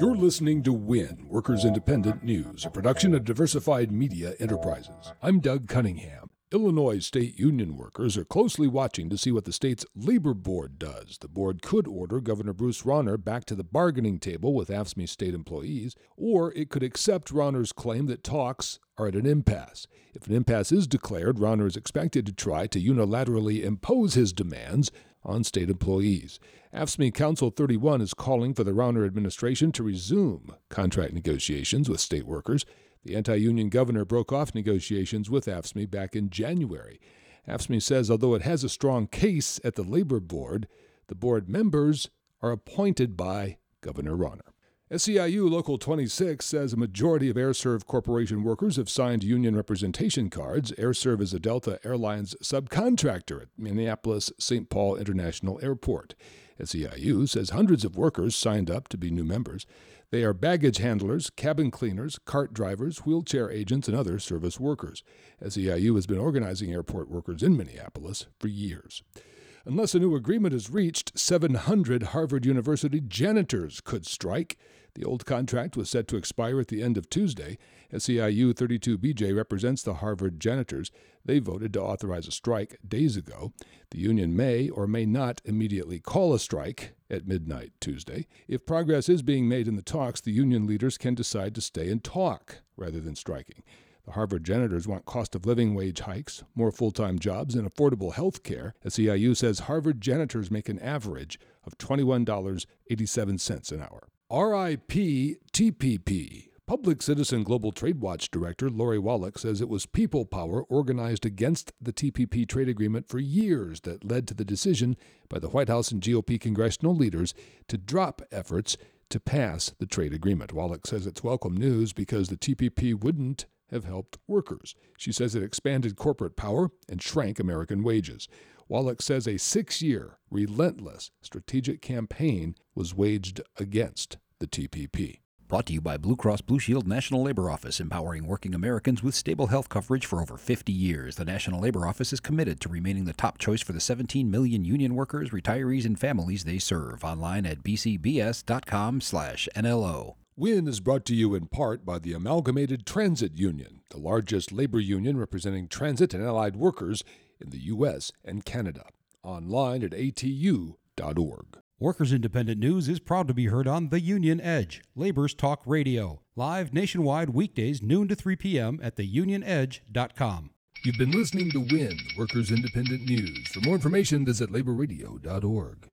You're listening to WIN, Workers Independent News, a production of Diversified Media Enterprises. I'm Doug Cunningham. Illinois state union workers are closely watching to see what the state's labor board does. The board could order Governor Bruce Rauner back to the bargaining table with AFSCME state employees, or it could accept Rauner's claim that talks are at an impasse. If an impasse is declared, Rauner is expected to try to unilaterally impose his demands on state employees. AFSCME Council 31 is calling for the Rauner administration to resume contract negotiations with state workers. The anti union governor broke off negotiations with AFSCME back in January. AFSCME says although it has a strong case at the labor board, the board members are appointed by Governor Rauner. SEIU Local 26 says a majority of AirServ Corporation workers have signed union representation cards. AirServ is a Delta Airlines subcontractor at Minneapolis St. Paul International Airport. SEIU says hundreds of workers signed up to be new members. They are baggage handlers, cabin cleaners, cart drivers, wheelchair agents, and other service workers. SEIU has been organizing airport workers in Minneapolis for years. Unless a new agreement is reached, 700 Harvard University janitors could strike. The old contract was set to expire at the end of Tuesday. SEIU 32BJ represents the Harvard janitors. They voted to authorize a strike days ago. The union may or may not immediately call a strike at midnight Tuesday. If progress is being made in the talks, the union leaders can decide to stay and talk rather than striking. The Harvard janitors want cost of living wage hikes, more full time jobs, and affordable health care. SEIU says Harvard janitors make an average of $21.87 an hour. RIP TPP. Public Citizen Global Trade Watch Director Lori Wallach says it was people power organized against the TPP trade agreement for years that led to the decision by the White House and GOP congressional leaders to drop efforts to pass the trade agreement. Wallach says it's welcome news because the TPP wouldn't have helped workers. She says it expanded corporate power and shrank American wages. Wallach says a six year, relentless strategic campaign was waged against the TPP. Brought to you by Blue Cross Blue Shield National Labor Office, empowering working Americans with stable health coverage for over 50 years. The National Labor Office is committed to remaining the top choice for the 17 million union workers, retirees, and families they serve. Online at bcbs.com/nlo. WIN is brought to you in part by the Amalgamated Transit Union, the largest labor union representing transit and allied workers in the U.S. and Canada. Online at atu.org. Workers Independent News is proud to be heard on The Union Edge, Labor's Talk Radio, live nationwide weekdays noon to 3 p.m. at theunionedge.com. You've been listening to WIN, Workers Independent News. For more information, visit laborradio.org.